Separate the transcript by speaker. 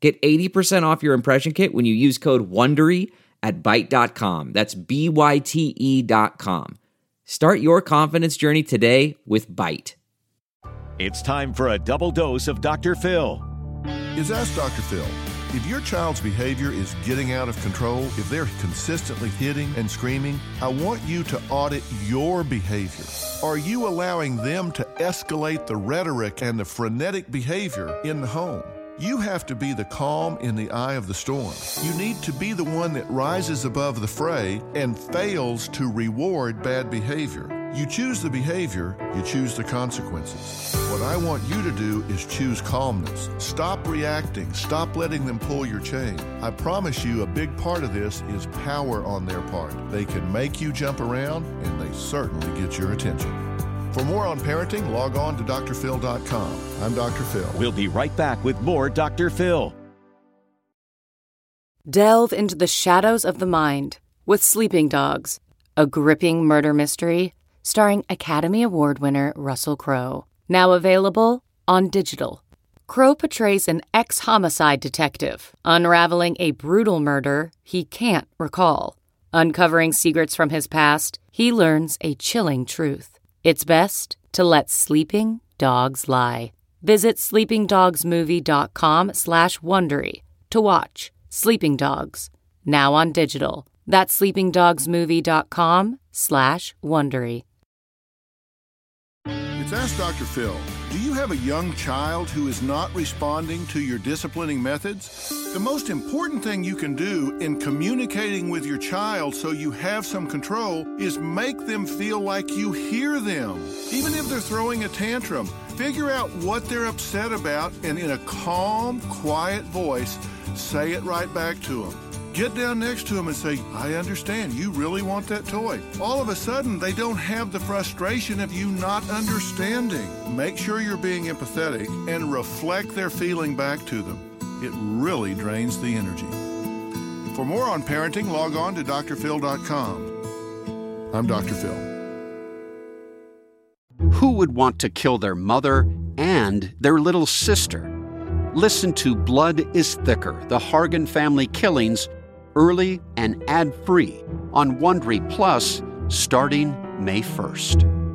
Speaker 1: Get 80% off your impression kit when you use code WONDERY at Byte.com. That's B-Y-T-E dot com. Start your confidence journey today with Byte.
Speaker 2: It's time for a double dose of Dr. Phil.
Speaker 3: Is Ask Dr. Phil. If your child's behavior is getting out of control, if they're consistently hitting and screaming, I want you to audit your behavior. Are you allowing them to escalate the rhetoric and the frenetic behavior in the home? You have to be the calm in the eye of the storm. You need to be the one that rises above the fray and fails to reward bad behavior. You choose the behavior, you choose the consequences. What I want you to do is choose calmness. Stop reacting, stop letting them pull your chain. I promise you, a big part of this is power on their part. They can make you jump around, and they certainly get your attention. For more on parenting, log on to drphil.com. I'm Dr. Phil.
Speaker 2: We'll be right back with more Dr. Phil.
Speaker 4: Delve into the shadows of the mind with Sleeping Dogs, a gripping murder mystery starring Academy Award winner Russell Crowe. Now available on digital. Crowe portrays an ex homicide detective unraveling a brutal murder he can't recall. Uncovering secrets from his past, he learns a chilling truth. It's best to let sleeping dogs lie. Visit sleepingdogsmovie.com slash Wondery to watch Sleeping Dogs, now on digital. That's sleepingdogsmovie.com slash Wondery.
Speaker 3: It's Ask Dr. Phil. Do you have a young child who is not responding to your disciplining methods? The most important thing you can do in communicating with your child so you have some control is make them feel like you hear them. Even if they're throwing a tantrum, figure out what they're upset about and in a calm, quiet voice, say it right back to them. Get down next to them and say, I understand, you really want that toy. All of a sudden, they don't have the frustration of you not understanding. Make sure you're being empathetic and reflect their feeling back to them. It really drains the energy. For more on parenting, log on to drphil.com. I'm Dr. Phil.
Speaker 5: Who would want to kill their mother and their little sister? Listen to Blood is Thicker The Hargan Family Killings early and ad free on Wondery Plus starting May 1st.